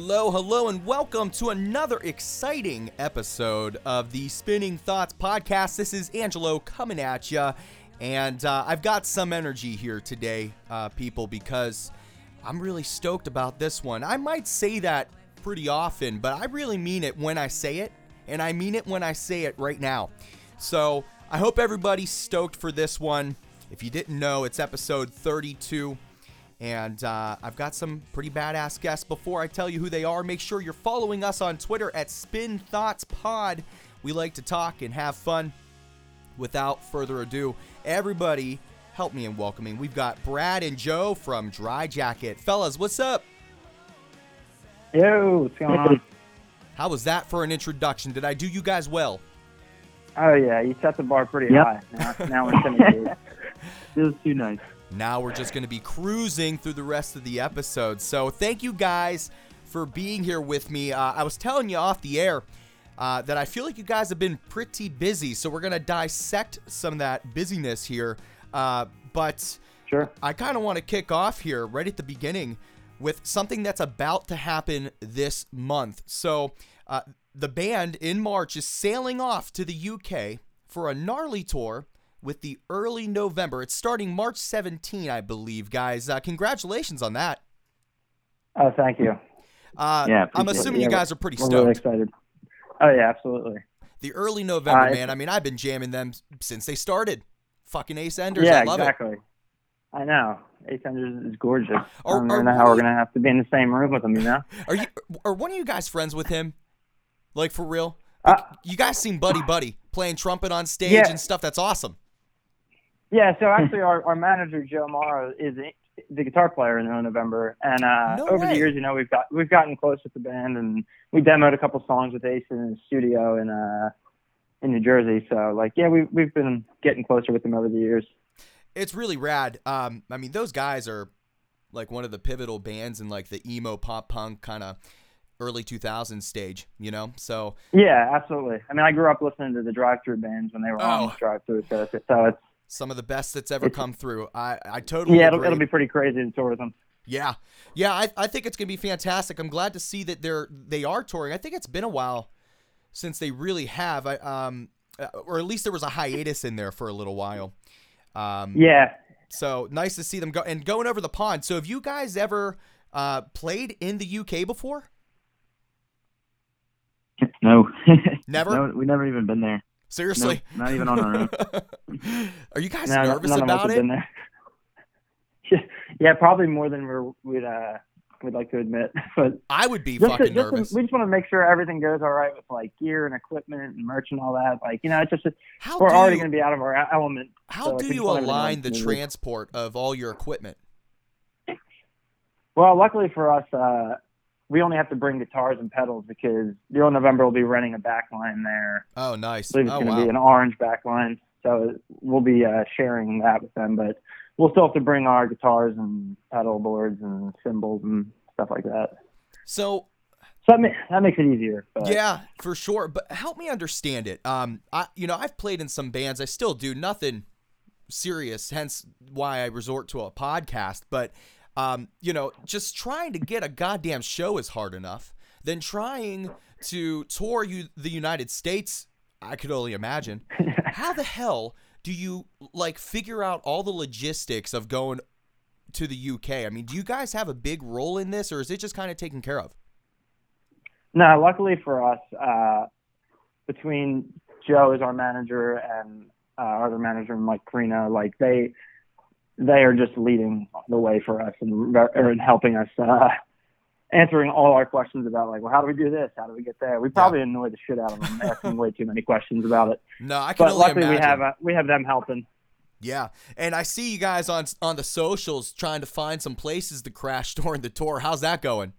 Hello, hello, and welcome to another exciting episode of the Spinning Thoughts podcast. This is Angelo coming at you, and uh, I've got some energy here today, uh, people, because I'm really stoked about this one. I might say that pretty often, but I really mean it when I say it, and I mean it when I say it right now. So I hope everybody's stoked for this one. If you didn't know, it's episode 32. And uh, I've got some pretty badass guests. Before I tell you who they are, make sure you're following us on Twitter at Spin Thoughts Pod. We like to talk and have fun. Without further ado, everybody help me in welcoming. We've got Brad and Joe from Dry Jacket. Fellas, what's up? Yo, what's going on? How was that for an introduction? Did I do you guys well? Oh yeah, you set the bar pretty Yep. high. Now, now we're intimidated. It was too nice. Now we're just going to be cruising through the rest of the episode. So thank you guys for being here with me. Uh, I was telling you off the air uh, that I feel like you guys have been pretty busy. So we're going to dissect some of that busyness here. Uh, but Sure. I kind of want to kick off here right at the beginning with something that's about to happen this month. So, uh, the band in March is sailing off to the UK for a gnarly tour with the early November. It's starting March 17, I believe, guys. Uh, congratulations on that. Oh, thank you. Uh, Yeah, I'm appreciate it. assuming you guys are pretty We're really stoked. excited. Oh yeah, absolutely. The early November, Uh, man. I mean, I've been jamming them since they started. Fucking Ace Enders. yeah, I love it. exactly. I know. Ace Enders is gorgeous. Are- I don't know how we're gonna have to be in the same room with them, you know? Are you? Are one of you guys friends with him? Like for real? Uh, You guys seem buddy buddy playing trumpet on stage Yeah. and stuff. That's awesome. Yeah. So actually, our, our manager Joe Marro is the guitar player in No November, and uh, No over way. the years, you know, we've got we've gotten close with the band, and we demoed a couple songs with Ace in his studio in uh in New Jersey. So like, yeah, we've we've been getting closer with them over the years. It's really rad. Um, I mean, those guys are like one of the pivotal bands in like the emo pop punk kind of early 2000s stage. You know, so Yeah, absolutely. I mean, I grew up listening to the Drive-Thru bands when they were Oh. on the Drive-Thru, so, so it's some of the best that's ever come through. I I totally yeah, it'll, it'll be pretty crazy to tour with them. Yeah, yeah. I, I think it's gonna be fantastic. I'm glad to see that they're they are touring. I think it's been a while since they really have. I um, uh, or at least there was a hiatus in there for a little while. Um, Yeah, So nice to see them go and going over the pond. So have you guys ever uh, played in the UK before? No. Never. no, we never even been there. Seriously. No, not even on our own. Are you guys no, nervous none of us about have it? been there. yeah, yeah, probably more than we're, we'd uh we'd like to admit, but I would be to, fucking to- nervous. we just want to make sure everything goes all right with like gear and equipment and merch and all that. Like, you know, it's just How we're already going to be out of our element. how so do you align the transport of all your equipment? Well, luckily for us, uh, we only have to bring guitars and pedals because Zero November will be running a backline there. Oh, nice. I believe it's Oh, going to wow. be an orange backline, so we'll be uh, sharing that with them. But we'll still have to bring our guitars and pedal boards and cymbals and stuff like that. So So that, ma- that makes it easier. But Yeah, for sure. But help me understand it. Um, I you know I've played in some bands. I still do nothing serious. Hence why I resort to a podcast. But um, you know, just trying to get a goddamn show is hard enough. Then trying to tour you the United States, I could only imagine. How the hell do you like figure out all the logistics of going to the UK? I mean, do you guys have a big role in this, or is it just kind of taken care of? No, luckily for us, uh, between Joe as our manager and uh, our other manager, Mike Carino, like they they are just leading the way for us and, and helping us uh, answering all our questions about like, well, how do we do this? How do we get there? We probably annoy the shit out of them asking way too many questions about it. No, I can But only luckily, imagine. we have uh, we have them helping. Yeah, and I see you guys on on the socials trying to find some places to crash during the tour. How's that going?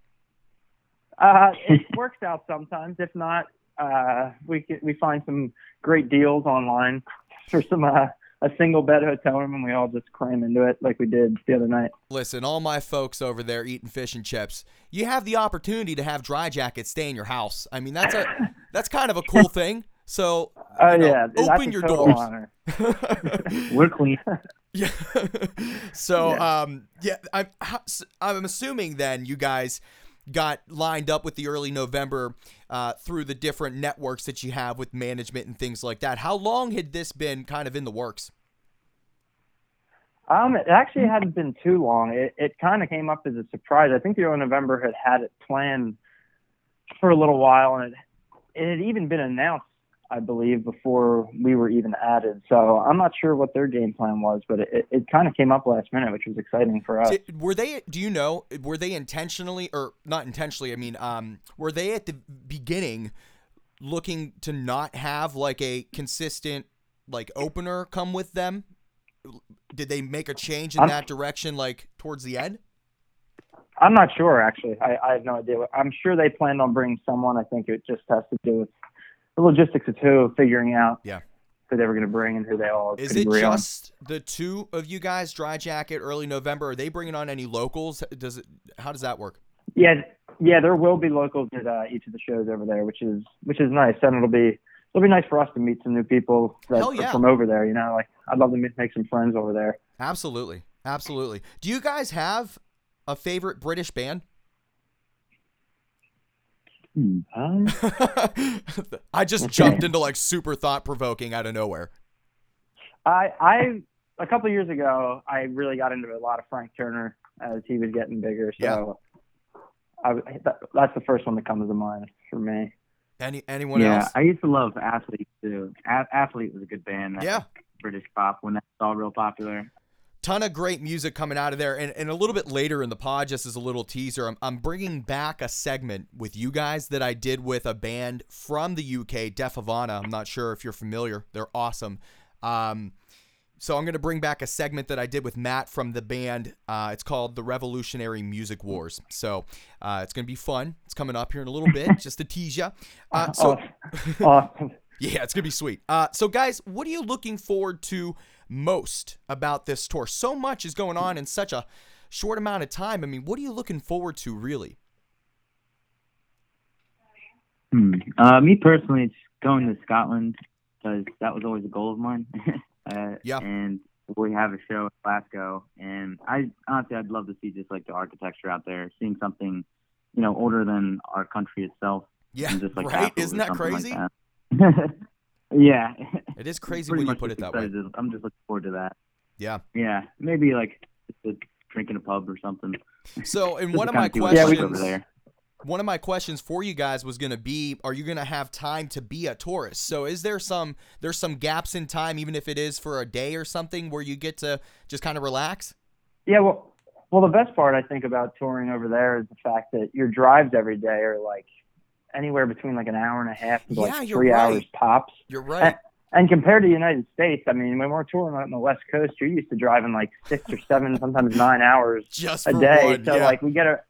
Uh, it works out sometimes. If not, uh, we we find some great deals online for some uh, a single bed hotel room, and we all just cram into it like we did the other night. Listen, all my folks over there eating fish and chips. You have the opportunity to have dry jackets stay in your house. I mean, that's a that's kind of a cool thing. So, Oh you know, yeah, open your doors. honor. We're clean. Yeah. so, Yeah. um, yeah, I'm I'm assuming then you guys got lined up with the early November uh, through the different networks that you have with management and things like that. How long had this been kind of in the works? Um, it actually hadn't been too long. It, it kind of came up as a surprise. I think the early November had had it planned for a little while, and it, it had even been announced, I believe, before we were even added. So I'm not sure what their game plan was, but it, it kind of came up last minute, which was exciting for us. Did, were they? Do you know? Were they intentionally or not intentionally? I mean, um, were they at the beginning looking to not have like a consistent like opener come with them? Did they make a change in I'm- that direction, like towards the end? I'm not sure actually. I, I have no idea. I'm sure they planned on bringing someone. I think it just has to do with the logistics of two, figuring out Yeah. who they were going to bring and who they all Is it on. just the two of you guys, Dry Jacket, early November? Are they bringing on any locals? Does it? How does that work? Yeah, yeah. There will be locals at uh, each of the shows over there, which is which is nice, and it'll be it'll be nice for us to meet some new people that Hell yeah. from over there. You know, like I'd love to make some friends over there. Absolutely, absolutely. Do you guys have a favorite British band? Hmm. Um, I just jumped into like super thought provoking out of nowhere. I I a couple of years ago, I really got into a lot of Frank Turner as he was getting bigger. So I, that, that's the first one that comes to mind for me. Any anyone else? yeah, else? I used to love Athlete too. A- Athlete was a good band. That Yeah. British pop when that was all real popular. Ton of great music coming out of there, and, and a little bit later in the pod, just as a little teaser, I'm, I'm bringing back a segment with you guys that I did with a band from the UK, Deaf Havana. I'm not sure if you're familiar; they're awesome. Um, so I'm going to bring back a segment that I did with Matt from the band. Uh, it's called the Revolutionary Music Wars. So uh, it's going to be fun. It's coming up here in a little bit, just to tease you. Uh, so awesome. Yeah, it's gonna be sweet. Uh, so guys, what are you looking forward to most about this tour? So much is going on in such a short amount of time. I mean, what are you looking forward to, really? Hmm. Uh, me personally, it's going to Scotland because that was always a goal of mine. uh, Yeah. And we have a show in Glasgow, and I honestly, I'd love to see just like the architecture out there, seeing something, you know, older than our country itself. Yeah, just like right? Isn't that crazy? Like that. yeah. It is crazy when you put it that way. I'm just looking forward to that. Yeah. Yeah, maybe like just a drink in a pub or something. So, and Just one of my kinda see what's like questions, one of my questions for you guys was going to be are you going to have time to be a tourist so is there some there's some gaps in time even if it is for a day or something where you get to just kind of relax Yeah, well, well, the best part I think about touring over there is the fact that your drives every day are like anywhere between like an hour and a half to Yeah, like three right. hours tops. you're right And compared to the United States, I mean, when we're touring out on the West Coast, you're used to driving like six or seven, sometimes nine hours just a day. one so yeah. like we get a,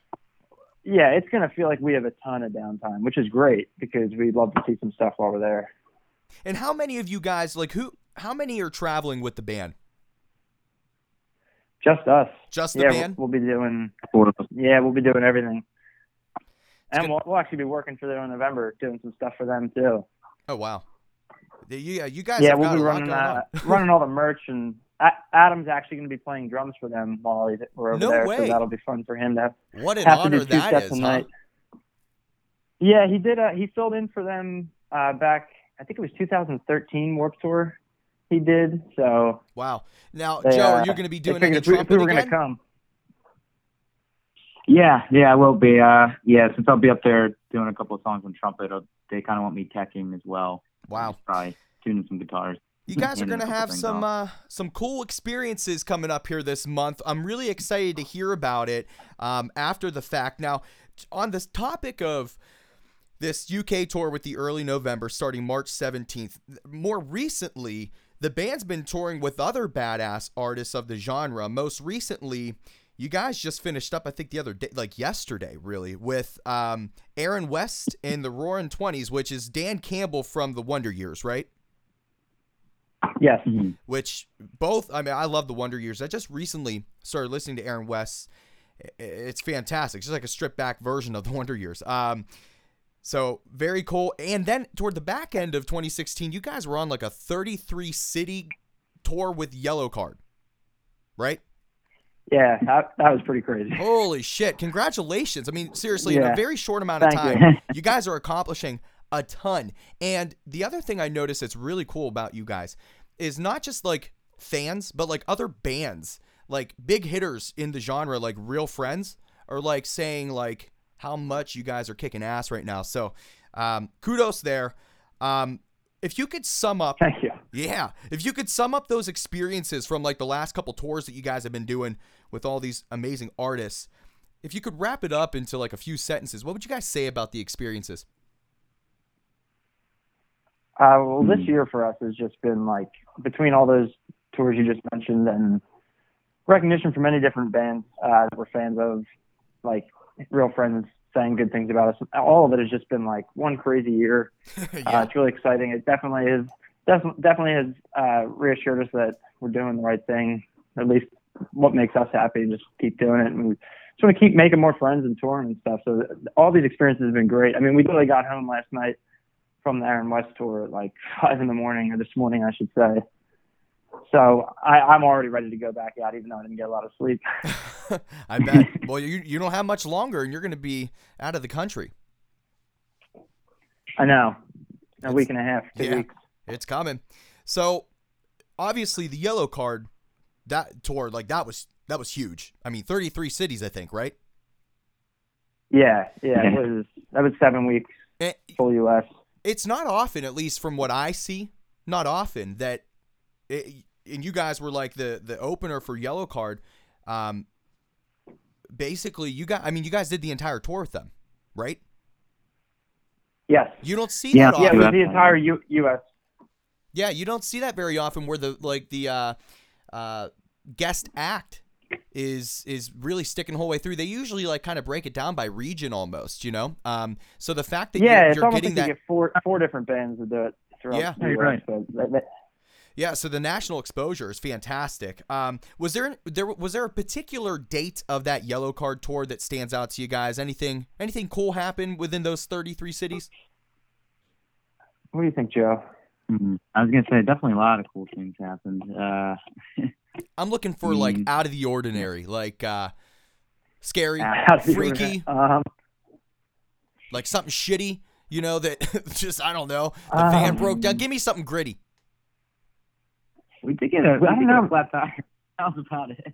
yeah, it's gonna feel like we have a ton of downtime, which is great because we'd love to see some stuff while we're there. and how many of you guys like who how many are traveling with the band Just us. just the yeah, band we'll, we'll be doing. Us. Yeah, we'll be doing everything. And we'll, we'll actually be working for them in November, doing some stuff for them too. oh wow Yeah, you, guys yeah, have we'll got be running uh, running all the merch, and Adam's actually going to be playing drums for them while he's, we're over No there. way. So that'll be fun for him to have, what an have to do two that sets is a huh? Yeah, he did. Uh, he filled in for them uh, back. I think it was 2013 Warped Tour. He did. So wow now they, joe uh, are you going to be doing any figured if we, were again going to come. Yeah, yeah, I will be. Uh, yeah, since I'll be up there doing a couple of songs on trumpet, uh, they kind of want me teching as well. wow probably tuning some guitars. You guys are going to have some uh, some cool experiences coming up here this month. I'm really excited to hear about it um, after the fact. Now, on this topic of this UK tour with the early November starting March 17th, more recently, the band's been touring with other badass artists of the genre. Most recently, you guys just finished up, I think the other day, like yesterday, really, with um, Aaron West in the Roaring Twenties, which is Dan Campbell from the Wonder Years, right? Yes. Mhm. which both I mean I love the Wonder Years. I just recently started listening to Aaron West. It's fantastic. It's just like a stripped back version of the Wonder Years. Um so very cool. And then toward the back end of 2016, you guys were on like a 33 city tour with Yellowcard. Right? Yeah, that, that was pretty crazy. Holy shit! Congratulations. I mean, seriously, in a very short amount of Thank time, you. you guys are accomplishing a ton. And the other thing I noticed that's really cool about you guys is not just like fans, but like other bands, like big hitters in the genre, like Real Friends, are like saying like how much you guys are kicking ass right now. So, um, kudos there. Um, if you could sum up Thank you. yeah. If you could sum up those experiences from like the last couple tours that you guys have been doing with all these amazing artists, if you could wrap it up into like a few sentences, what would you guys say about the experiences? Uh, well, this Hmm. year for us has just been like between all those tours you just mentioned and recognition from many different bands uh, that we're fans of, like real friends saying good things about us. All of it has just been like one crazy year. Uh, it's really exciting. It definitely is. def- Definitely has uh, reassured us that we're doing the right thing. At least what makes us happy. and Just keep doing it, and we just want to keep making more friends and touring and stuff. So all these experiences have been great. I mean, we literally got home last night from the Aaron West tour at like five in the morning, or this morning, I should say. So I, I'm already ready to go back out, even though I didn't get a lot of sleep. I bet. Well, you you don't have much longer, and you're going to be out of the country. I know, a It's- week and a half, two yeah. weeks. It's coming. So, obviously, the Yellowcard that tour like that was that was huge. I mean, 33 cities, I think, right? Yeah, yeah, it was that was seven weeks, Eh, full U.S. it's not often, at least from what I see, not often that, it, and you guys were like the the opener for Yellowcard. Um, basically, you got. I mean, you guys did the entire tour with them, right? Yes. You don't see Yeah, that Yeah, it was the entire U- U.S. Yeah, you don't see that very often. Where the like the uh, uh, guest act is is really sticking the whole way through. They usually like kind of break it down by region almost, you know. Um, so the fact that Yeah, you're, it's you're almost getting like that you get four four different bands that do it throughout Yeah. the Yeah, you're right. So that- that- Yeah, so the national exposure is fantastic. Um, was there there was there a particular date of that Yellowcard tour that stands out to you guys? Anything anything cool happen within those 33 cities? what do you think, Joe? Mhm. I was gonna say definitely a lot of cool things happened. Uh, I'm looking for like Mm. out of the ordinary, like uh scary, How do you- freaky, Um, like something shitty, you know that just I don't know. The van Um, broke down. Give me something gritty. we did get a, we I don't know. a flat tire. That was about it.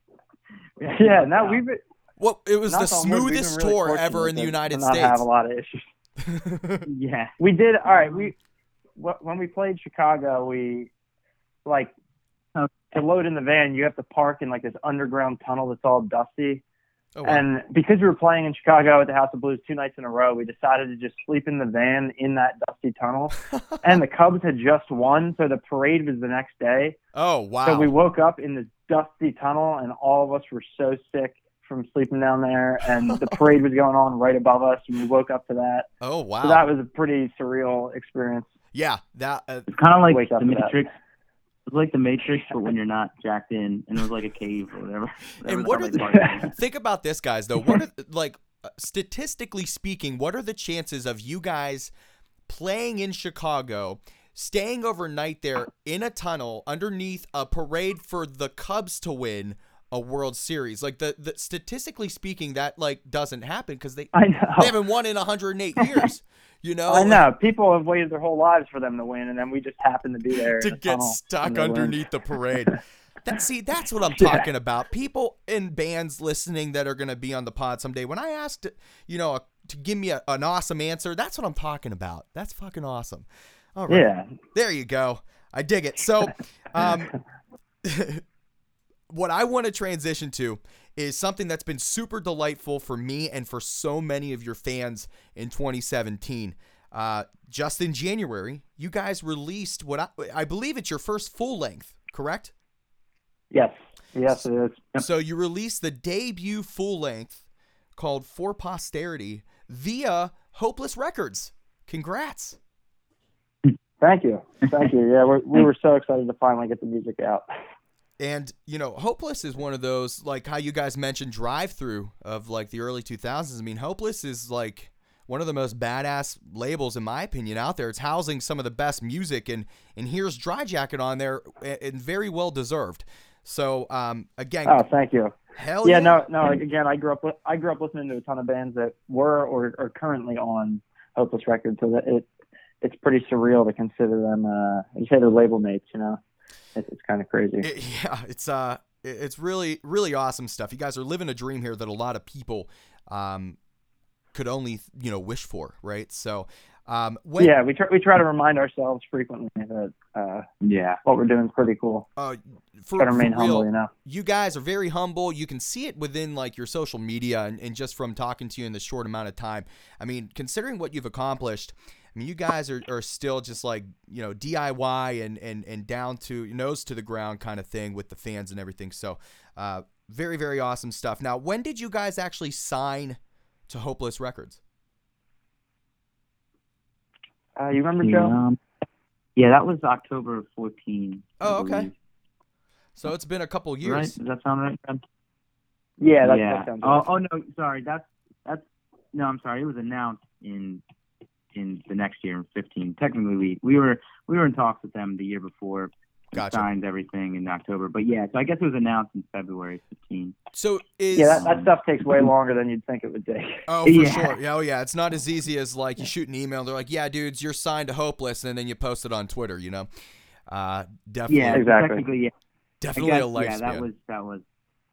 Yeah, Now out. we've been, Well, it was the knock on wood, we've been smoothest really tour ever in the United States. not have a lot of issues. Yeah. We did all right. We wh- when we played Chicago, we like to load in the van. You have to park in like this underground tunnel that's all dusty. Oh, wow. And because we were playing in Chicago at the House of Blues two nights in a row, we decided to just sleep in the van in that dusty tunnel. and the Cubs had just won, so the parade was the next day. oh wow. So we woke up in this dusty tunnel, and all of us were so sick from sleeping down there. And the parade was going on right above us, and we woke up to that. oh wow. So that was a pretty surreal experience. Yeah, that uh, It's kind of like the. Matrix. It was like the Matrix, but when you're not jacked in, and it was like a cave or whatever. And what are the, they parked in. think about this, guys? Though, what are like uh, statistically speaking, what are the chances of you guys playing in Chicago, staying overnight there in a tunnel underneath a parade for the Cubs to win a World Series? Like the, the statistically speaking, that like doesn't happen because they I know. they haven't won in 108 years. You know, I know. People have waited their whole lives for them to win, and then we just happen to be there to a get stuck win. underneath the parade. That, see, that's what I'm Yeah. talking about. People in bands listening that are going to be on the pod someday. When I asked, you know, to give me a, an awesome answer, that's what I'm talking about. That's fucking awesome. All right, Yeah. there you go. I dig it. So, um, what I want to transition to is something that's been super delightful for me and for so many of your fans in 2017. Uh, just in January, you guys released what I, I believe it's your first full length, correct? Yes. Yes, it is. So you released the debut full length called For Posterity via Hopeless Records. Congrats. Thank you. Thank you. Yeah, we're, we were so excited to finally get the music out. And you know, Hopeless is one of those like how you guys mentioned Drive-Thru of like the early 2000s. I mean, Hopeless is like one of the most badass labels in my opinion out there. It's housing some of the best music and and here's Dry Jacket on there and very well deserved. So um, again, Oh, thank you. hell yeah, yeah, no, no. Again, I grew up. With, I grew up listening to a ton of bands that were or are currently on Hopeless Records, so that it it's pretty surreal to consider them. Uh, you say they're label mates, you know. It's, it's kind of crazy. It- yeah, it's uh, it's really really awesome stuff. You guys are living a dream here that a lot of people um could only you know wish for, right? So um, when yeah, we try we try to remind ourselves frequently that uh, Yeah. what we're doing is pretty cool. uh, for, remain for real, humble, you know. you guys are very humble. You can see it within like your social media and, and just from talking to you in the short amount of time. I mean, considering what you've accomplished, I mean, you guys are, are still just like, you know, DIY and, and, and down to nose to the ground kind of thing with the fans and everything. So, uh, very, very awesome stuff. Now, when did you guys actually sign to Hopeless Records? Uh, you remember Joe? Um, yeah, that was October 14. Oh, okay. So it's been a couple Right? years. Does that sound right? Fred? Yeah, that's, yeah. that sounds oh, right. oh no, sorry. That's that's no. I'm sorry. It was announced in in the next year, in 15. Technically, we we were we were in talks with them the year before. We Gotcha. Signed everything in October, but yeah. So I guess it was announced in February 15. So is Yeah, that, that stuff takes way longer than you'd think it would take. Oh, for Yeah. sure. Yeah, oh, yeah. It's not as easy as like you shoot an email. They're like, "Yeah, dudes, you're signed to Hopeless," and then you post it on Twitter. You know, uh, definitely, Yeah, Exactly. Yeah. Definitely guess, a lifespan. yeah, that was that was.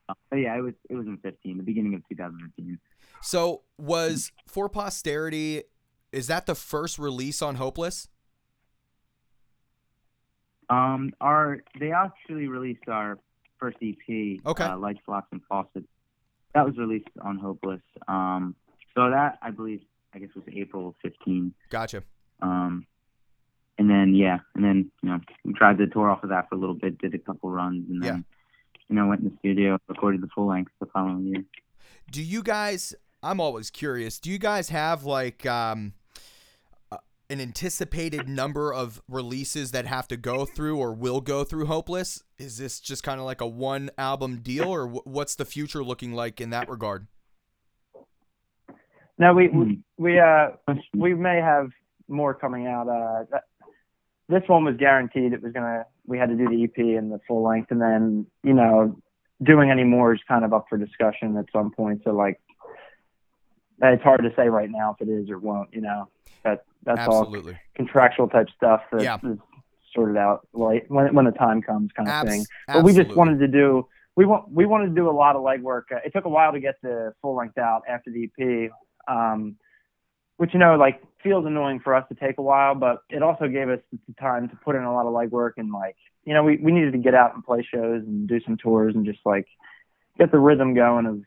Uh, yeah, it was it was in 15, the beginning of 2015. so was for posterity. Is that the first release on Hopeless? Um, our they actually released our first EP, Okay. uh, Lights, Flocks, and Faucets. That was released on Hopeless. Um, so that I believe I guess was April 15. Gotcha. Um, and then yeah, and then you know we tried to tour off of that for a little bit, did a couple runs, and then you know went in the studio, recorded the full length the following year. Do you guys? I'm always curious. Do you guys have like um, an anticipated number of releases that have to go through or will go through Hopeless? Is this just kind of like a one album deal, or wh- what's the future looking like in that regard? No, we Hmm. we we uh we may have more coming out. Uh, that, this one was guaranteed. It was gonna. We had to do the EP and the full length, and then you know, doing any more is kind of up for discussion at some point. So like, it's hard to say right now if it is or won't. You know, that that's all Absolutely. contractual type stuff that Yeah. is sorted out like when when the time comes, kind of Abs- thing. But we just wanted to do we want we wanted to do a lot of legwork. Uh, it took a while to get the full length out after the EP, um, which you know like feels annoying for us to take a while, but it also gave us the time to put in a lot of legwork and like you know we we needed to get out and play shows and do some tours and just like get the rhythm going of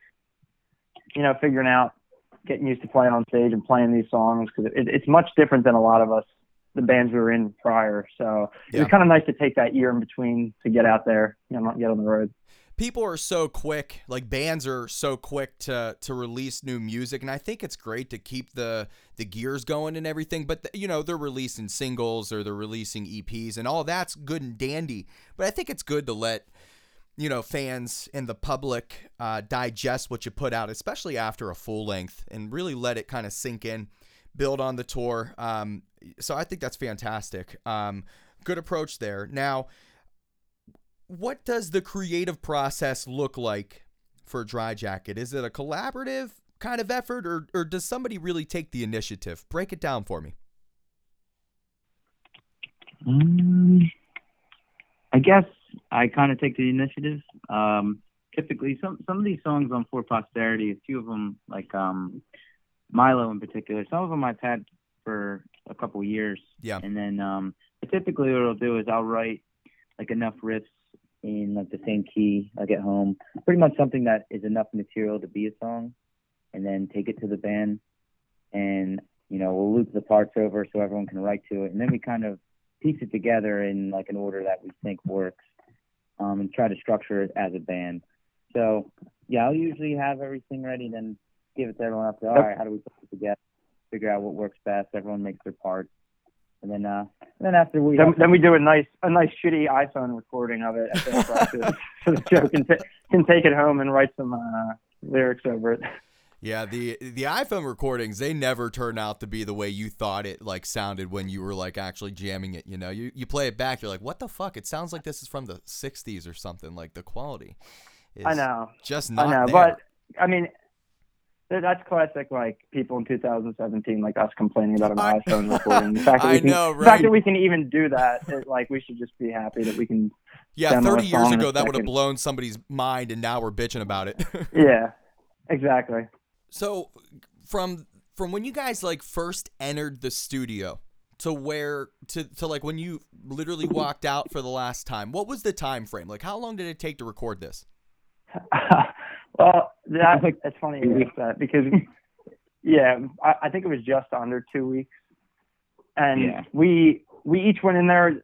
you know figuring out getting used to playing on stage and playing these songs because it, it's much different than a lot of us the bands we were in prior. So it was kind of nice to take that year in between to get out there, you know, not get on the road. people are so quick like bands are so quick to to release new music and i think it's great to keep the the gears going and everything but the, you know they're releasing singles or they're releasing eps and all that's good and dandy but i think it's good to let you know fans and the public uh, digest what you put out especially after a full length and really let it kind of sink in build on the tour um, so i think that's fantastic um, good approach there now what does the creative process look like for Dry Jacket? Is it a collaborative kind of effort, or or does somebody really take the initiative? Break it down for me. Um, I guess I kind of take the initiative. Um, typically, some some of these songs on For Posterity, a few of them, like um, Milo in particular, some of them I've had for a couple years. Yeah. And then um, typically what I'll do is I'll write like enough riffs in like the same key, like at home, pretty much something that is enough material to be a song, and then take it to the band, and you know we'll loop the parts over so everyone can write to it, and then we kind of piece it together in like an order that we think works, um, and try to structure it as a band. So yeah, I'll usually have everything ready, then give it to everyone else. All right, how do we put it together? Figure out what works best. Everyone makes their part, and then uh, and then after we Then, then we do a nice, a nice shitty iPhone recording of it the so that Joe can, ta- can take it home and write some uh, lyrics over it. Yeah, the the iPhone recordings they never turn out to be the way you thought it like sounded when you were like actually jamming it. You know, you you play it back, you're like, what the fuck? It sounds like this is from the '60s or something. Like the quality. I know. Just not I know, there. but I mean, that's classic. Like people in 2017, like us complaining about an I- iPhone recording. The fact that I we can, know, the fact that we can even do that, it, like we should just be happy that we can. yeah, 30 years song in a ago that would have blown somebody's mind, and now we're bitching about it. Yeah, exactly. So from from when you guys like first entered the studio to where to to like when you literally walked out for the last time, what was the time frame? Like how long did it take to record this? well, that it's funny that because yeah, I, I think it was just under two weeks, and Yeah. we we each went in there.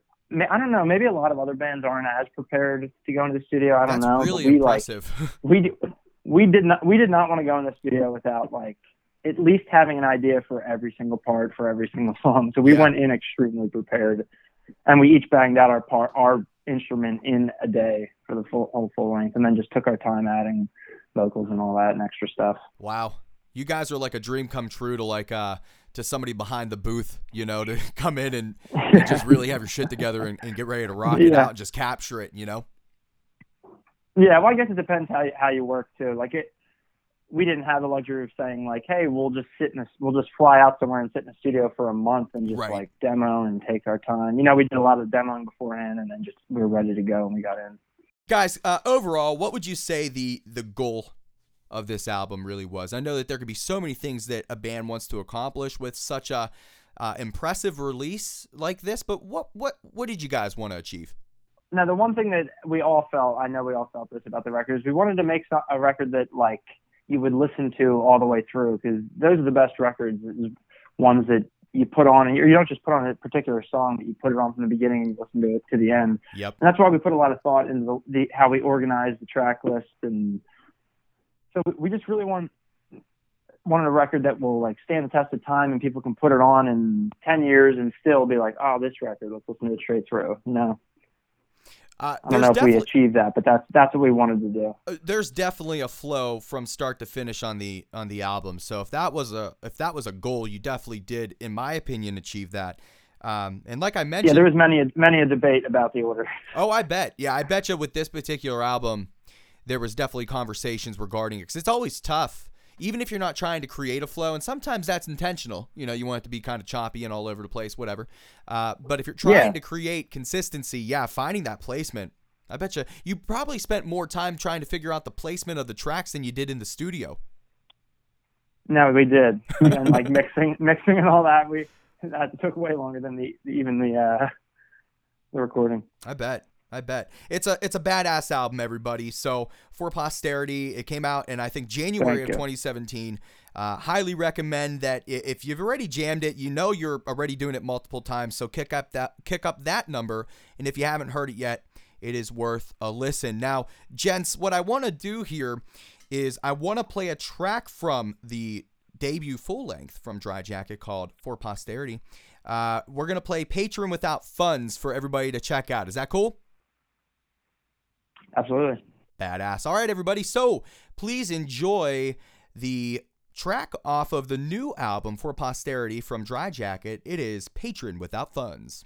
I don't know. Maybe a lot of other bands aren't as prepared to go into the studio. I don't That's know. really we like impressive. we d- we did not we did not want to go in the studio without like at least having an idea for every single part for every single song. So we Yeah. went in extremely prepared, and we each banged out our part our instrument in a day for the full whole full length, and then just took our time adding vocals and all that and extra stuff. wow. You guys are like a dream come true to like uh to somebody behind the booth, you know, to come in and, and just really have your shit together and, and get ready to rock it out and just capture it, you know? Yeah, well, I guess it depends how you, how you work too. Like it, we didn't have the luxury of saying like, hey, we'll just sit in a, we'll just fly out somewhere and sit in a studio for a month and just Right. like demo and take our time. You know, we did a lot of demoing beforehand, and then just we were ready to go when we got in. Guys, uh, overall, what would you say the the goal of this album really was? I know that there could be so many things that a band wants to accomplish with such a uh, impressive release like this, but what what what did you guys want to achieve? Now, the one thing that we all felt, I know we all felt this about the record, is we wanted to make a record that like you would listen to all the way through because those are the best records, ones that you put on and you don't just put on a particular song, but you put it on from the beginning and listen to it to the end. Yep. And that's why we put a lot of thought into the, the how we organize the track list and so we just really want wanted a record that will like stand the test of time and people can put it on in 10 years and still be like oh this record let's listen to it straight through no Uh, I don't know if we achieved that but that's that's what we wanted to do uh, there's definitely a flow from start to finish on the on the album. So if that was a if that was a goal, you definitely did, in my opinion, achieve that. Um, and like I mentioned, yeah there was many many a debate about the order Oh, I bet. Yeah, I bet you with this particular album, there was definitely conversations regarding it because it's always tough, even if you're not trying to create a flow, and sometimes that's intentional. You know, you want it to be kind of choppy and all over the place, whatever. Uh, but if you're trying Yeah. to create consistency, yeah, finding that placement. I bet you you probably spent more time trying to figure out the placement of the tracks than you did in the studio. no we did and like mixing mixing and all that we that took way longer than the even the uh the recording I bet. I bet. It's a it's a badass album, everybody. So for posterity, it came out in I think January Thank of you. 2017. Uh, highly recommend that if you've already jammed it, you know you're already doing it multiple times. So kick up that kick up that number, and if you haven't heard it yet, it is worth a listen. Now, gents, what I want to do here is I want to play a track from the debut full length from Dry Jacket called For Posterity. Uh, we're gonna play Patron Without Funds for everybody to check out. Is that cool? Absolutely Badass. All right, everybody. So please enjoy the track off of the new album for posterity from Dry Jacket. It is Patron Without Funds.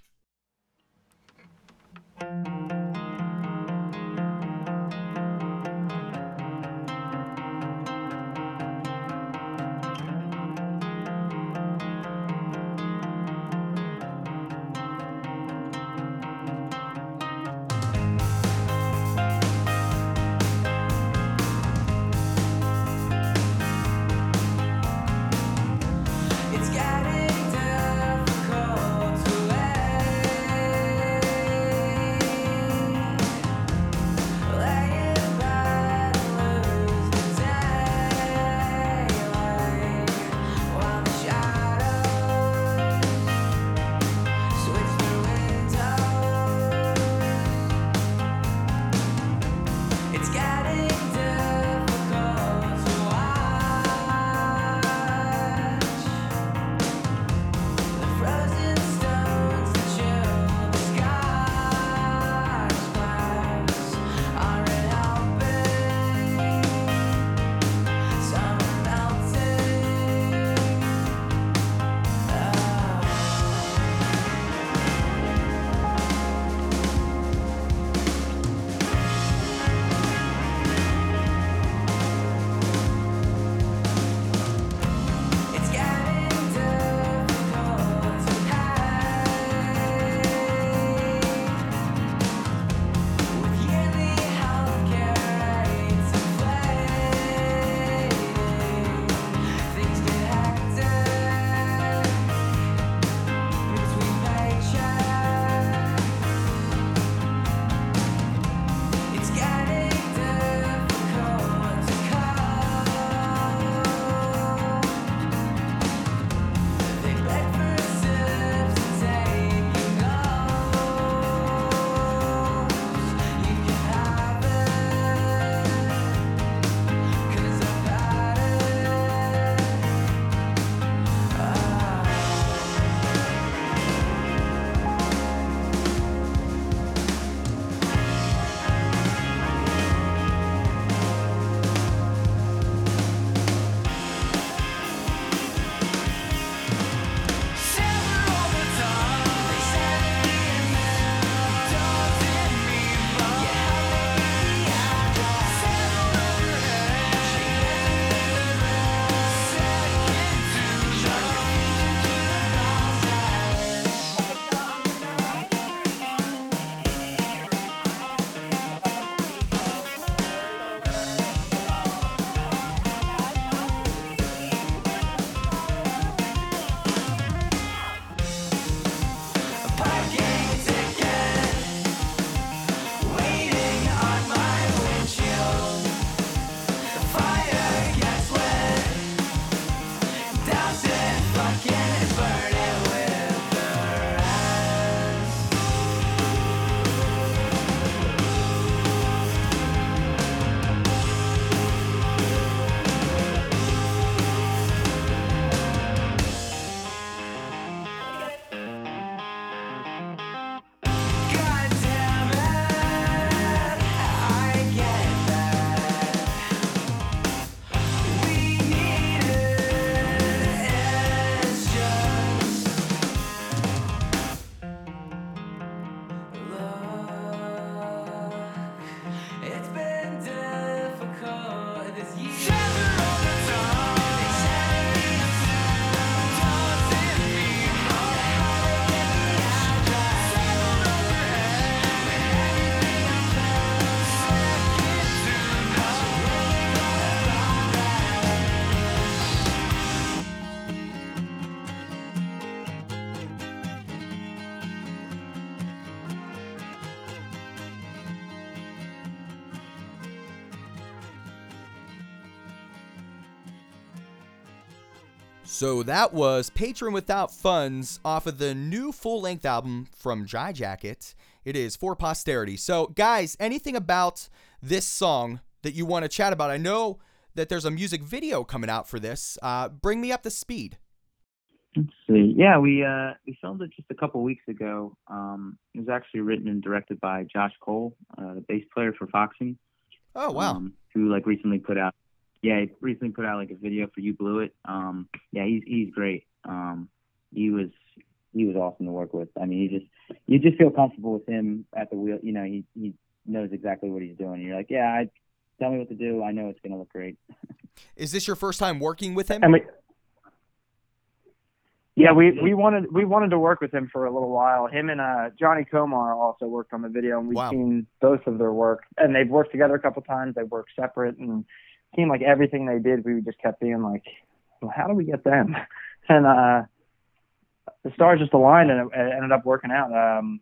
So that was Patron Without Funds off of the new full length album from Dry Jacket. It is for posterity. So, guys, anything about this song that you want to chat about? I know that there's a music video coming out for this. Uh, bring me up to speed. Let's see. Yeah, we uh, we filmed it just a couple weeks ago. Um, it was actually written and directed by Josh Coll, uh, the bass player for Foxing. Oh, wow. Um, who like recently put out yeah, he recently put out like a video for You Blew It. Um, yeah, he's he's great. Um, he was he was awesome to work with. I mean, he just you just feel comfortable with him at the wheel. You know, he he knows exactly what he's doing. You're like, yeah, I tell me what to do. I know it's gonna look great. Is this your first time working with him? And we, yeah, we, we wanted we wanted to work with him for a little while. Him and uh, Johnny Comar also worked on the video, and we've Wow. seen both of their work. And they've worked together a couple times. They've worked separate, and it seemed like everything they did, we just kept being like, well, how do we get them? And uh, the stars just aligned, and it, it ended up working out. Um,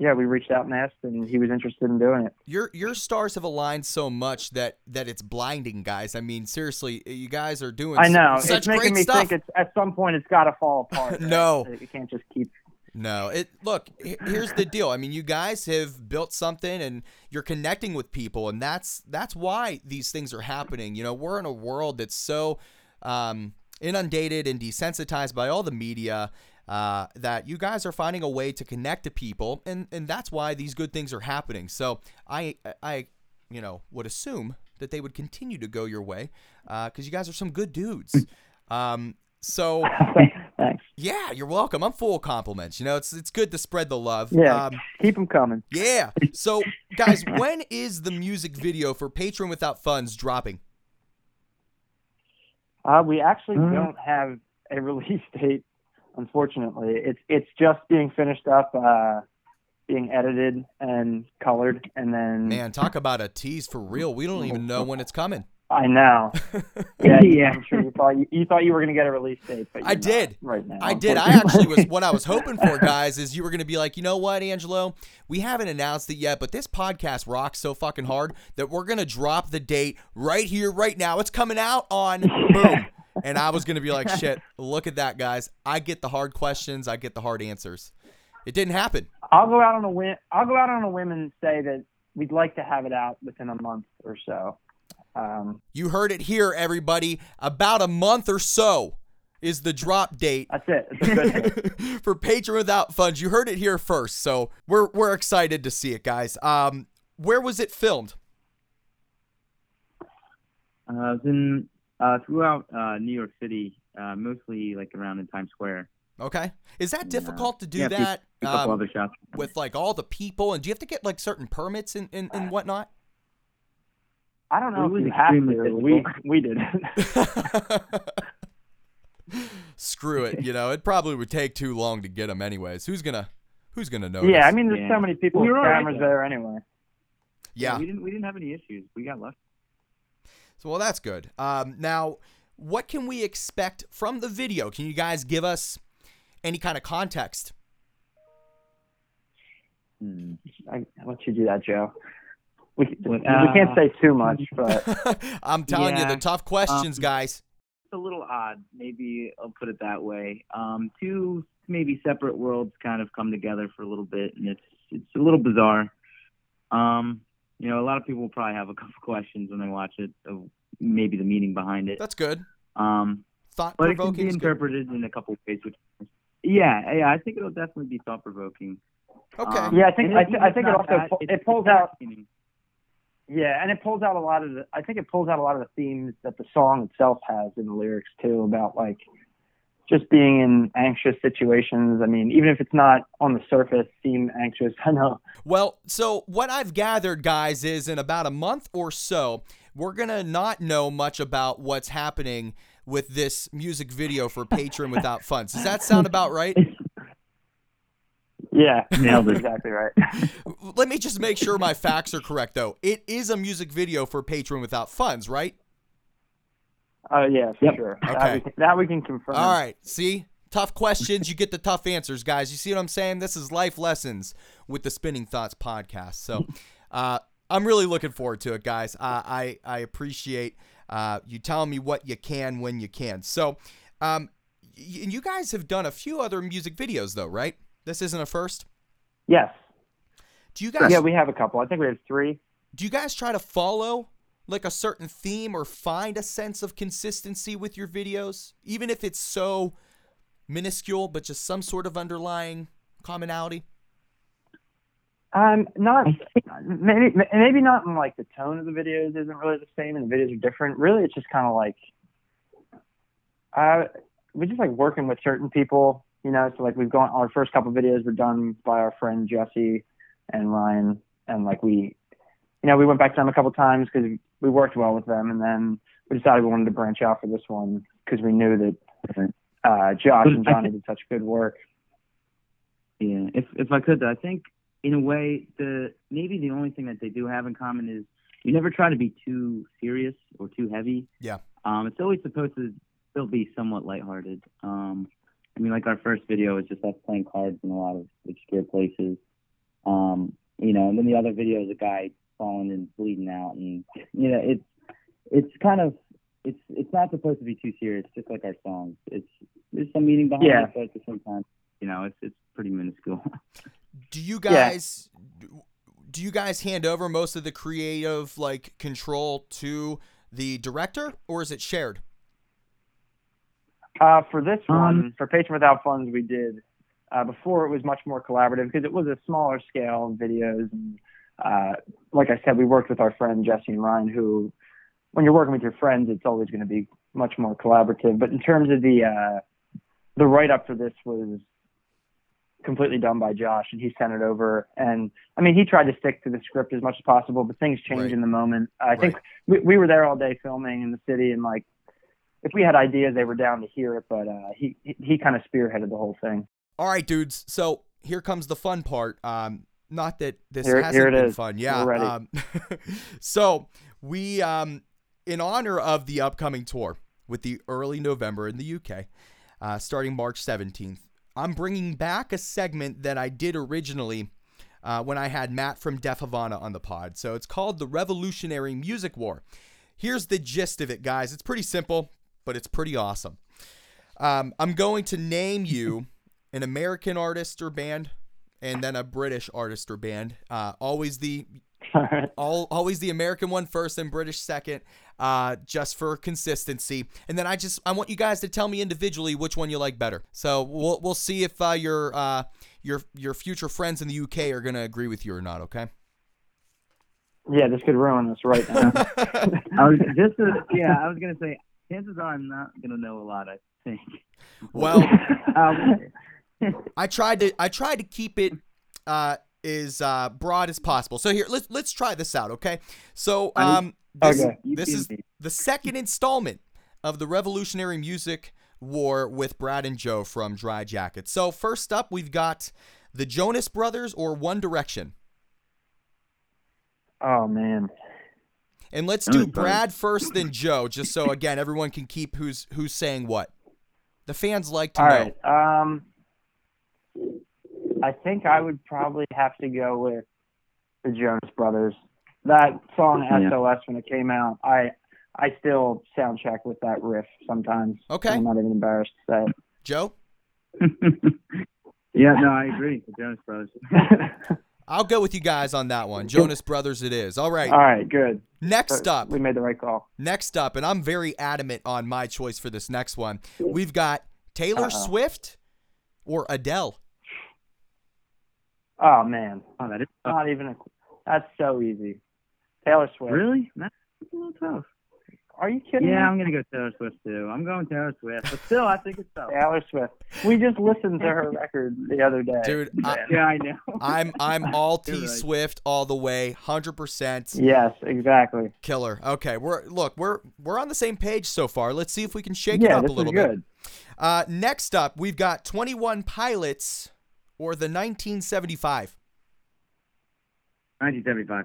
yeah, we reached out and asked, and he was interested in doing it. your your stars have aligned so much that that it's blinding, guys. I mean, seriously, you guys are doing I know such it's making me stuff. think it's at some point it's got to fall apart. No. it can't just keep No, it look, here's the deal. I mean, you guys have built something and you're connecting with people and that's that's why these things are happening. You know, we're in a world that's so um inundated and desensitized by all the media uh, that you guys are finding a way to connect to people and and that's why these good things are happening. So, I I you know, would assume that they would continue to go your way uh, cuz you guys are some good dudes. Um so Thanks. yeah, you're welcome. I'm full of compliments. You know, it's it's good to spread the love. Yeah, Um, keep them coming. yeah. So, guys, when is the music video for Patron Without Funds dropping? Uh, we actually Mhm. don't have a release date, unfortunately. It's it's just being finished up, uh, being edited and colored, and then Man, talk about a tease for real. We don't even know when it's coming. I know. Yeah, Yeah. I'm sure you thought you, you thot you were going to get a release date, but I did. right now. I did. I actually was what I was hoping for, guys, is you were going to be like, you know what, Angelo? We haven't announced it yet, but this podcast rocks so fucking hard that we're going to drop the date right here, right now. It's coming out on boom. And I was going to be like, shit, look at that, guys. I get the hard questions, I get the hard answers. It didn't happen. I'll go out on a whim. I'll go out on a whim and say that we'd like to have it out within a month or so. Um, You heard it here, everybody. About a month or so is the drop date that's it. It's a good thing. for Patron Without Funds. You heard it here first, so we're we're excited to see it, guys. Um, where was it filmed? Uh, in uh, throughout uh, New York City, uh, mostly like around in Times Square. Okay, is that difficult to do Yeah, a few- that A couple um, other shots. with like all the people? And do you have to get like certain permits and and, and whatnot? I don't know It if was you have to. We difficult. we did. Screw it. You know, it probably would take too long to get them anyways. Who's gonna Who's gonna know? yeah, I mean, there's Yeah. so many people We with were all right, cameras though. there anyway. yeah. we didn't we didn't have any issues. We got lucky. So well, that's good. Um, now, what can we expect from the video? Can you guys give us any kind of context? Hmm. I, I'll let you do that, Joe. We, we Uh, can't say too much, but I'm telling you, the tough questions, Um, guys. It's a little odd. Maybe I'll put it that way. Um, two maybe separate worlds kind of come together for a little bit, and it's it's a little bizarre. Um, you know, a lot of people will probably have a couple questions when they watch it of maybe the meaning behind it. That's good. Um, Thought but it can be interpreted in a couple of ways. Which, yeah, yeah, I think it'll definitely be thought provoking. Okay. Yeah, I think- I thi- I think it also pu- it pulls out- Meaning. Yeah, and it pulls out a lot of the. I think it pulls out a lot of the themes that the song itself has in the lyrics too, about like just being in anxious situations. I mean, even if it's not on the surface, seem anxious. I know. Well, so what I've gathered, guys, is in about a month or so, we're gonna not know much about what's happening with this music video for Patron Without Funds. Does that sound about right? Yeah, Nailed it. exactly right. Let me just make sure my facts are correct, though. It is a music video for Patron Without Funds, right? Oh yeah, for Yep. sure. Okay. That we, can, that we can confirm. All right. See? Tough questions, you get the tough answers, guys. You see what I'm saying? This is life lessons with the Spinning Thoughts podcast. So, uh, I'm really looking forward to it, guys. Uh, I I appreciate uh, you telling me what you can when you can. So, Um, y- and you guys have done a few other music videos, though, right? This isn't a first. Yes. Do you guys? Yeah, we have a couple. I think we have three. do you guys try to follow like a certain theme or find a sense of consistency with your videos, even if it's so minuscule, but just some sort of underlying commonality? Um, not maybe maybe not in like the tone of the videos isn't really the same, and the videos are different. Really, it's just kind of like, uh, we just like working with certain people, you know. So like we've gone our first couple videos were done by our friend Jesse and Ryan, and like we, you know, we went back to them a couple times because we worked well with them, and then we decided we wanted to branch out for this one because we knew that uh, Josh and Johnny did such good work. Yeah, if if I could, though, I think in a way the maybe the only thing that they do have in common is you never try to be too serious or too heavy. Yeah. Um, it's always supposed to still be somewhat lighthearted. Um, I mean, like our first video was just us playing cards in a lot of obscure places. Um, you know, and then the other video is a guy falling and bleeding out, and you know, it's it's kind of it's it's not supposed to be too serious, just like our songs. It's there's some meaning behind Yeah. it, but at the same time, you know, it's it's pretty minuscule. Do you Yeah. guys do you guys hand over most of the creative like control to the director or is it shared? Uh, for this Um, one, for Patron Without Funds, we did. Uh, before it was much more collaborative because it was a smaller scale videos. And uh, like I said, we worked with our friend Jesse and Ryan, who, when you're working with your friends, it's always going to be much more collaborative. But in terms of the uh, the write up for this was completely done by Josh, and he sent it over. And I mean, he tried to stick to the script as much as possible, but things change Right. in the moment. I think we, we were there all day filming in the city, and like if we had ideas, they were down to hear it. But uh, he he, kind of spearheaded the whole thing. All right, dudes. So here comes the fun part. Um, not that this Here- hasn't here been is. fun. Yeah. Um, so we, um, in honor of the upcoming tour with the early November in the UK, uh, starting March 17th, I'm bringing back a segment that I did originally uh, when I had Matt from Deaf Havana on the pod. So it's called the Revolutionary Music War. Here's the gist of it, guys. It's pretty simple, but it's pretty awesome. Um, I'm going to name you an American artist or band, and then a British artist or band. Uh, always the all, always the American one first and British second, uh, just for consistency. And then I just I want you guys to tell me individually which one you like better. So we'll we'll see if uh, your uh, your your future friends in the UK are gonna agree with you or not. Okay. yeah, this could ruin us right now. I was just to, yeah, I was gonna say chances are I'm not gonna know a lot. I think. well, Um, I tried to I tried to keep it uh as uh broad as possible. So here let's let's try this out, okay? So um this, Okay. this is the second installment of the Revolutionary Music War with Brad and Joe from Dry Jacket. So first up we've got the Jonas Brothers or One Direction. oh man, And let's do Brad first then Joe just so again everyone can keep who's who's saying what. The fans like to all know. right. Um, I think I would probably have to go with the Jonas Brothers. That song Yeah. SOS when it came out, I I still sound check with that riff sometimes. Okay. I'm not even embarrassed to say it. Joe? yeah, no, I agree. The Jonas Brothers. it. I'll go with you guys on that one. Jonas Brothers it is. All right. All right, good. Next up. we made the right call. Next up, and I'm very adamant on my choice for this next one. We've got Taylor Uh-oh. Swift or Adele. Oh man, Oh, that is not even. A, that's so easy. Taylor Swift. really that's a little tough. Are you kidding? Yeah, me? I'm gonna go Taylor Swift too. I'm going Taylor Swift, but still, I think it's tough. Taylor Swift. We just listened to her record the other day. Dude, I, Yeah, I know. I'm I'm all T right. Swift all the way, hundred percent Yes, exactly. killer. Okay, we're look, we're we're on the same page so far. Let's see if we can shake it up this a is little bit. good. Uh, next up, we've got Twenty One Pilots or the 1975. 1975.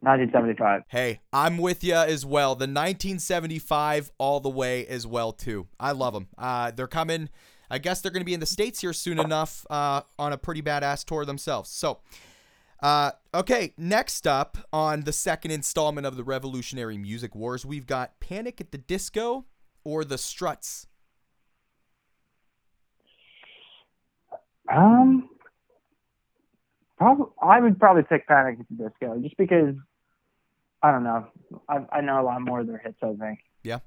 1975. Hey, I'm with you as well. The 1975 all the way as well too. I love them. Uh, they're coming. I guess they're going to be in the states here soon enough uh, on a pretty badass tour themselves. So, uh, okay, next up on the second installment of the Revolutionary Music Wars, we've got Panic at the Disco or the Struts. Um, probably, I would probably pick Panic at the Disco just because I don't know. I I know a lot more of their hits. I think. Yeah,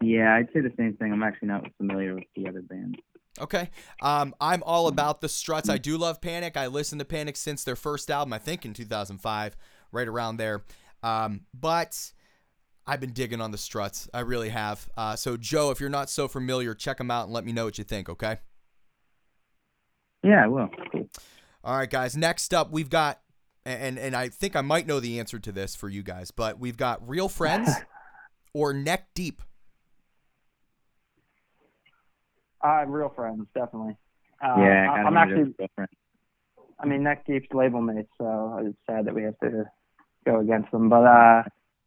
Yeah, I'd say the same thing. I'm actually not familiar with the other band. Okay. Um, I'm all about the Struts. I do love Panic. I listened to Panic since their first album, I think in 2005, right around there. Um, but I've been digging on the Struts. I really have. Uh, so, Joe, if you're not so familiar, check them out and let me know what you think, okay? Yeah, I will. Cool. All right, guys. Next up, we've got, and and I think I might know the answer to this for you guys, but we've got Real Friends or Neck Deep. Uh, real friends, definitely. Uh, yeah, I, I I'm actually. I mean, Neck Deep's label mates, so it's sad that we have to go against them. But uh,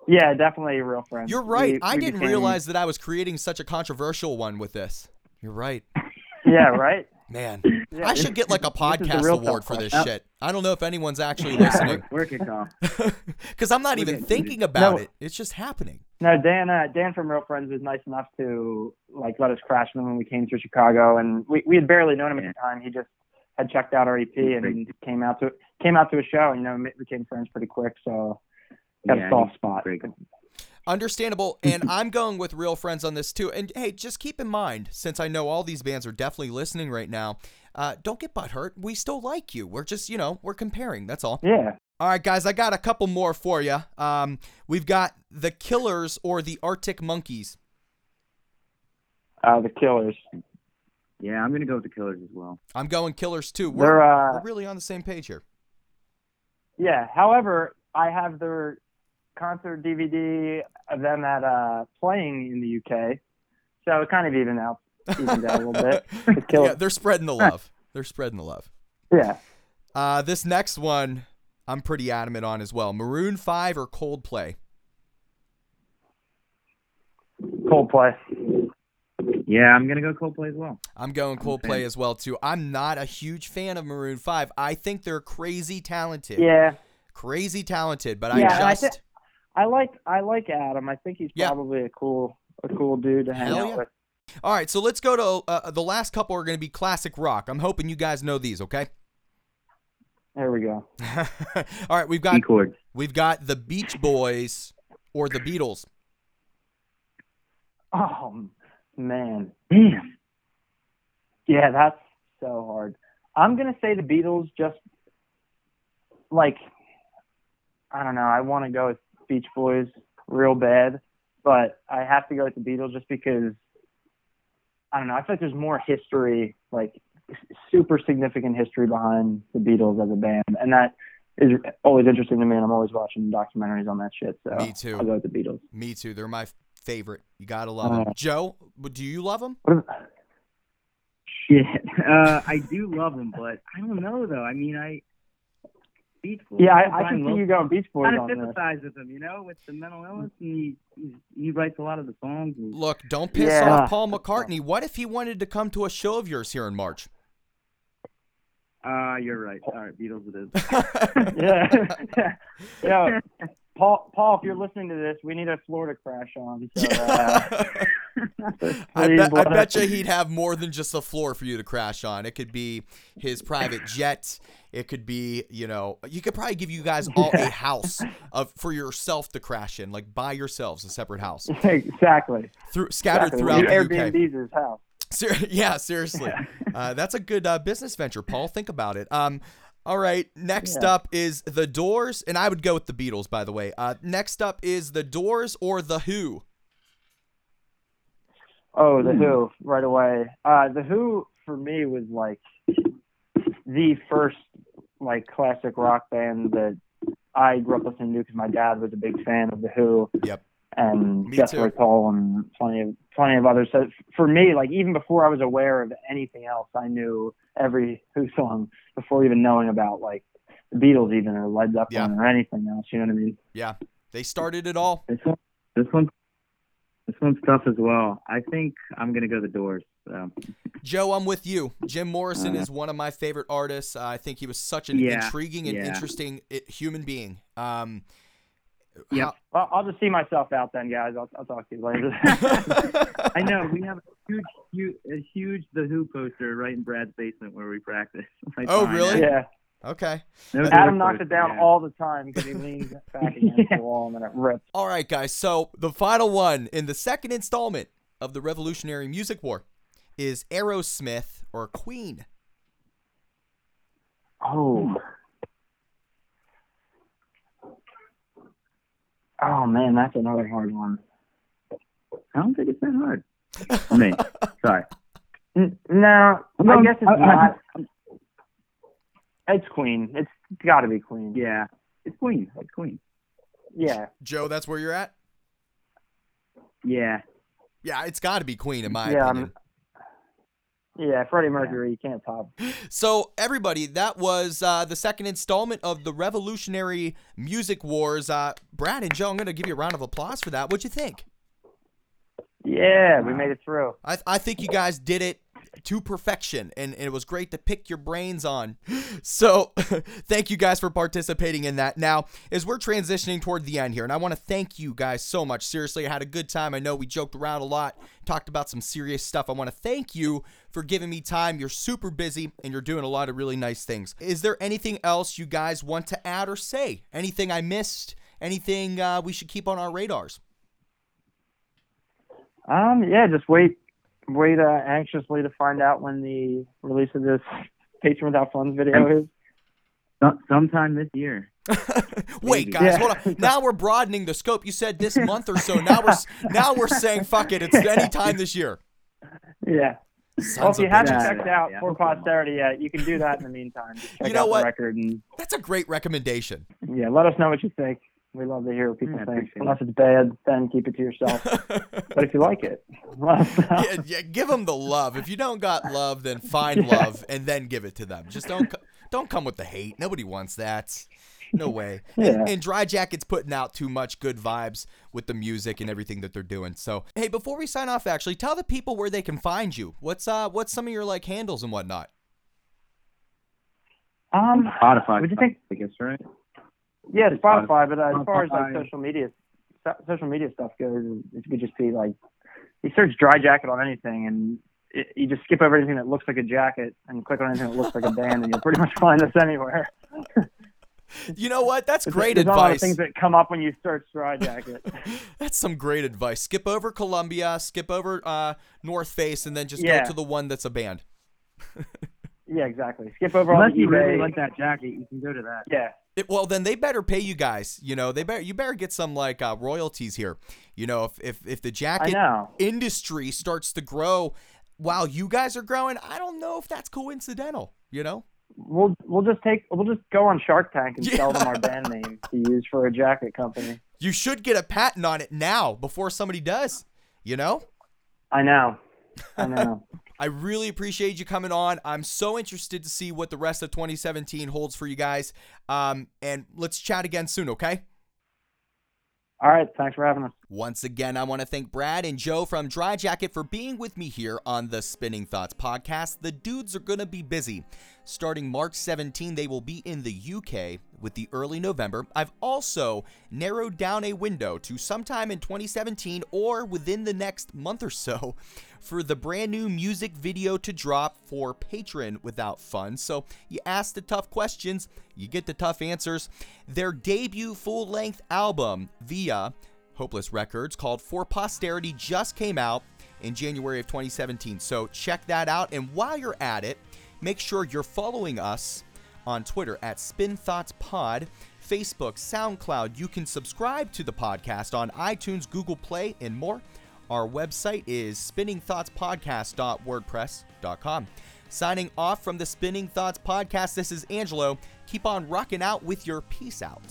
yeah, definitely real friends. You're right. We- I we didn't became- realize that I was creating such a controversial one with this. You're right. Yeah, right. Man, Yeah, I should get like a this is the podcast real award for this shit. I don't know if anyone's actually listening Work it, Carl. because I'm not We're even thinking about No. it. It's just happening. No, Dan. Uh, Dan from Real Friends was nice enough to like let us crash him when we came through Chicago, and we we had barely known him at the time. He just had checked out our EP and came out to came out to a show. And, you know, became friends pretty quick. So got Yeah, a soft spot. great. Understandable, and I'm going with real friends on this too. And hey, just keep in mind, since I know all these bands are definitely listening right now, uh, don't get butthurt. We still like you. We're just, you know, we're comparing. That's all. Yeah. All right, guys, I got a couple more for you. Um, we've got the Killers or the Arctic Monkeys. Uh, the Killers. Yeah, I'm gonna go with the Killers as well. I'm going Killers too. We're, uh, we're really on the same page here. Yeah. However, I have their concert DVD of them at uh playing in the UK, so it kind of even out evens out a little bit. The Killers. yeah, they're spreading the love. They're spreading the love. Yeah. Uh, this next one, I'm pretty adamant on as well. Maroon Five or Coldplay. Coldplay. Yeah, I'm gonna go Coldplay as well. I'm going Coldplay as well too. I'm not a huge fan of Maroon Five. I think they're crazy talented. Yeah. Crazy talented, but Yeah, I and I just thi- I like I like Adam. I think he's Yeah. probably a cool a cool dude to hang Hell out yeah. with. All right, so let's go to uh, the last couple are going to be classic rock. I'm hoping you guys know these, okay? There we go. All right, we've got E chords. we've got the Beach Boys or the Beatles. Oh man. Damn. Yeah, that's so hard. I'm gonna say the Beatles just like I don't know, I wanna go with Beach Boys real bad, but I have to go with the Beatles just because I don't know, I feel like there's more history, like super significant history behind the Beatles as a band. And that is always interesting to me and I'm always watching documentaries on that shit. So Me too. I'll go with the Beatles. Me too. They're my favorite. You gotta love them. Uh, Joe, do you love them? Shit. Uh, I do love them, but I don't know though. I mean, I Beach Boys. yeah, I, I Brian can see you going Beach Boys kind of on this. sympathize with him, you know, with the mental illness, and he he, he writes a lot of the songs. And, Look, don't piss Yeah. off Paul McCartney. What if he wanted to come to a show of yours here in March? uh, you're right. All right, Beatles it is. yeah. yeah. Paul, Paul, if you're listening to this, we need a Florida crash on. So, uh, I, bet, I bet you he'd have more than just a floor for you to crash on. It could be his private jet. It could be, you know, you could probably give you guys all a house of for yourself to crash in, like by yourselves, a separate house, exactly. through scattered exactly. throughout the UK. Airbnb's his house. Ser- yeah, seriously. Uh, that's a good uh, business venture, Paul. Think about it. Um, all right. Next Yeah. up is the Doors, and I would go with the Beatles, by the way. Uh, next up is the Doors or the Who. Oh, the Hmm. Who, right away. Uh, the Who for me was like the first like classic rock band that I grew up listening to because my dad was a big fan of the Who. Yep. And Me Jethro too. Tull and plenty of plenty of others. So for me, like even before I was aware of anything else, I knew every Who song before even knowing about like the Beatles, even or Led Zeppelin Yeah. or anything else. You know what I mean? Yeah, they started it all. This one, this one, this one's tough as well. I think I'm gonna go the Doors. So. Joe, I'm with you. Jim Morrison Uh, is one of my favorite artists. Uh, I think he was such an Yeah, intriguing and yeah. interesting human being. Um, Yep. How- Well, I'll just see myself out then, guys. I'll, I'll talk to you later. I know we have a huge, huge, a huge The Who poster right in Brad's basement where we practice. Right Oh, behind really? yeah. Okay. No Adam Who knocks it down yeah. all the time because he leans back against Yeah. the wall and then it rips. All right, guys. So the final one in the second installment of the Revolutionary Music War is Aerosmith or Queen. Oh. Oh man, that's another hard one. I don't think it's that hard. I mean, sorry. N- No, I guess it's I- I- not. It's Queen. It's got to be Queen. Yeah, it's Queen. It's Queen. Yeah. Joe, that's where you're at. Yeah. Yeah, it's got to be Queen in my Yeah, opinion. Yeah, Freddie Mercury, you can't top. So, everybody, that was uh, the second installment of the Revolutionary Music Wars. Uh, Brad and Joe, I'm going to give you a round of applause for that. What'd you think? Yeah, we made it through. I, I think you guys did it to perfection, and, and it was great to pick your brains on. So, thank you guys for participating in that. Now, as we're transitioning toward the end here, and I want to thank you guys so much. Seriously, I had a good time. I know we joked around a lot, talked about some serious stuff. I want to thank you for giving me time. You're super busy, and you're doing a lot of really nice things. Is there anything else you guys want to add or say? Anything I missed? Anything uh, we should keep on our radars? Um, yeah, just wait, wait uh, anxiously to find out when the release of this Patron Without Funds video is. So- sometime this year. Wait, guys, Yeah. hold on. Now we're broadening the scope. You said this month or so. Now we're now we're saying fuck it. It's any time this year. Yeah. Well, if you haven't bitches. Yeah, checked yeah, out yeah. for posterity yet, you can do that in the meantime. Just check You know out what? the record and That's a great recommendation. yeah, let us know what you think. We love to hear what people Yeah, think. appreciate Unless it's bad, then keep it to yourself. but if you like it, let us know. yeah, yeah, give them the love. If you don't got love, then find love and then give it to them. Just don't don't come with the hate. Nobody wants that. No way. Yeah. And, and Dry Jacket's putting out too much good vibes with the music and everything that they're doing. So, hey, before we sign off, actually, tell the people where they can find you. What's uh, what's some of your like handles and whatnot? Um, Spotify. What'd you think? I guess, right? Yeah, Spotify. But uh, as far as like social media, so- social media stuff goes, it would just be like you search dry jacket on anything, and it, you just skip over anything that looks like a jacket and click on anything that looks like a band, and you'll pretty much find us anywhere. You know what? That's There's- great there's not a lot of things that come up when you search dry jacket. That's some great advice. Skip over Columbia, skip over uh, North Face, and then just Yeah. go to the one that's a band. yeah, exactly. Skip over all Unless you really like that jacket, you can go to that. yeah, It, well, then they better pay you guys. You know, they better you better get some like uh, royalties here. You know, if if if the jacket industry starts to grow while you guys are growing, I don't know if that's coincidental. You know, We'll we'll just take we'll just go on Shark Tank and tell them our band name to use for a jacket company. you should get a patent on it now before somebody does. You know. I know. I know. I really appreciate you coming on. I'm so interested to see what the rest of 2017 holds for you guys. Um, and let's chat again soon, okay? All right. Thanks for having us. Once again, I want to thank Brad and Joe from Dry Jacket for being with me here on the Spinning Thoughts podcast. The dudes are going to be busy. Starting March 17, they will be in the UK with the early November. I've also narrowed down a window to sometime in 2017 or within the next month or so for the brand new music video to drop for Patron without Fun. So you ask the tough questions, you get the tough answers. Their debut full length album via Hopeless Records called For Posterity just came out in January of 2017. So check that out. And while you're at it, make sure you're following us on Twitter at Spin Thoughts Pod, Facebook, SoundCloud. You can subscribe to the podcast on iTunes, Google Play, and more. Our website is spinningthoughtspodcast.wordpress.com. Signing off from the Spinning Thoughts podcast, this is Angelo. Keep on rocking out with your peace out.